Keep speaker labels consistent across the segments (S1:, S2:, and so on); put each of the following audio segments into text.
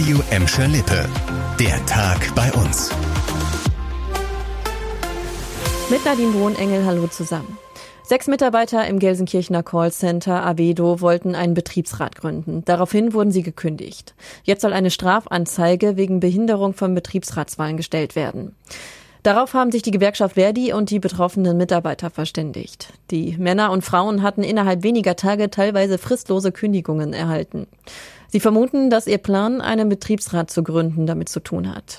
S1: Radio Emscher Lippe. Der Tag bei uns.
S2: Mit Nadine Wohnengel, hallo zusammen. Sechs Mitarbeiter im Gelsenkirchener Callcenter Avedo wollten einen Betriebsrat gründen. Daraufhin wurden sie gekündigt. Jetzt soll eine Strafanzeige wegen Behinderung von Betriebsratswahlen gestellt werden. Darauf haben sich die Gewerkschaft Verdi und die betroffenen Mitarbeiter verständigt. Die Männer und Frauen hatten innerhalb weniger Tage teilweise fristlose Kündigungen erhalten. Sie vermuten, dass ihr Plan, einen Betriebsrat zu gründen, damit zu tun hat.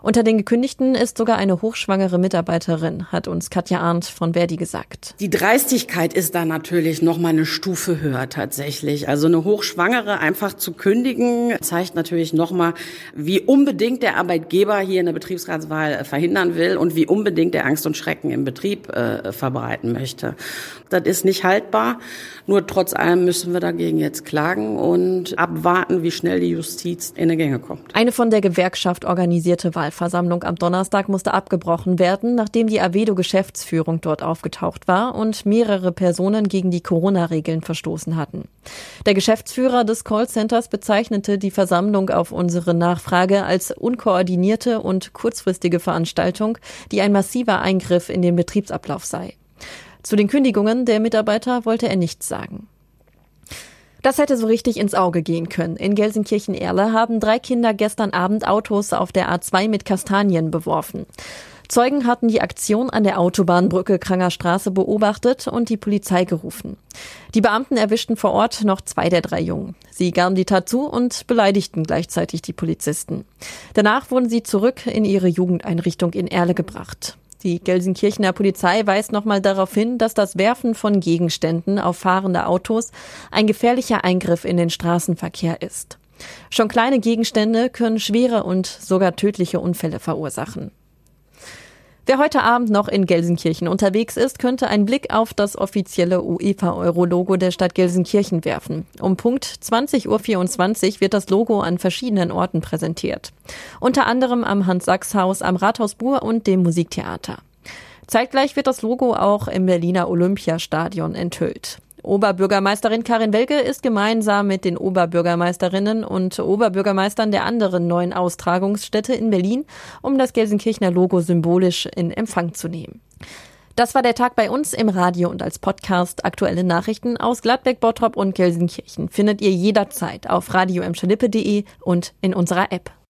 S2: Unter den Gekündigten ist sogar eine hochschwangere Mitarbeiterin, hat uns Katja Arndt von Verdi gesagt.
S3: Die Dreistigkeit ist da natürlich noch mal eine Stufe höher tatsächlich. Also eine Hochschwangere einfach zu kündigen, zeigt natürlich noch mal, wie unbedingt der Arbeitgeber hier eine Betriebsratswahl verhindern will und wie unbedingt der Angst und Schrecken im Betrieb äh, verbreiten möchte. Das ist nicht haltbar. Nur trotz allem müssen wir dagegen jetzt klagen und abwarten, wie schnell die Justiz in die Gänge kommt.
S2: Eine von der Gewerkschaft organisierte Wahl Generalversammlung am Donnerstag musste abgebrochen werden, nachdem die Avedo-Geschäftsführung dort aufgetaucht war und mehrere Personen gegen die Corona-Regeln verstoßen hatten. Der Geschäftsführer des Callcenters bezeichnete die Versammlung auf unsere Nachfrage als unkoordinierte und kurzfristige Veranstaltung, die ein massiver Eingriff in den Betriebsablauf sei. Zu den Kündigungen der Mitarbeiter wollte er nichts sagen. Das hätte so richtig ins Auge gehen können. In Gelsenkirchen-Erle haben drei Kinder gestern Abend Autos auf der A2 mit Kastanien beworfen. Zeugen hatten die Aktion an der Autobahnbrücke Kranger Straße beobachtet und die Polizei gerufen. Die Beamten erwischten vor Ort noch zwei der drei Jungen. Sie gaben die Tat zu und beleidigten gleichzeitig die Polizisten. Danach wurden sie zurück in ihre Jugendeinrichtung in Erle gebracht. Die Gelsenkirchener Polizei weist nochmal darauf hin, dass das Werfen von Gegenständen auf fahrende Autos ein gefährlicher Eingriff in den Straßenverkehr ist. Schon kleine Gegenstände können schwere und sogar tödliche Unfälle verursachen. Wer heute Abend noch in Gelsenkirchen unterwegs ist, könnte einen Blick auf das offizielle UEFA-Euro-Logo der Stadt Gelsenkirchen werfen. Um Punkt 20.24 Uhr wird das Logo an verschiedenen Orten präsentiert. Unter anderem am Hans-Sachs-Haus, am Rathaus Bur und dem Musiktheater. Zeitgleich wird das Logo auch im Berliner Olympiastadion enthüllt. Oberbürgermeisterin Karin Welke ist gemeinsam mit den Oberbürgermeisterinnen und Oberbürgermeistern der anderen neuen Austragungsstätte in Berlin, um das Gelsenkirchener Logo symbolisch in Empfang zu nehmen. Das war der Tag bei uns im Radio und als Podcast. Aktuelle Nachrichten aus Gladbeck, Bottrop und Gelsenkirchen findet ihr jederzeit auf radio und in unserer App.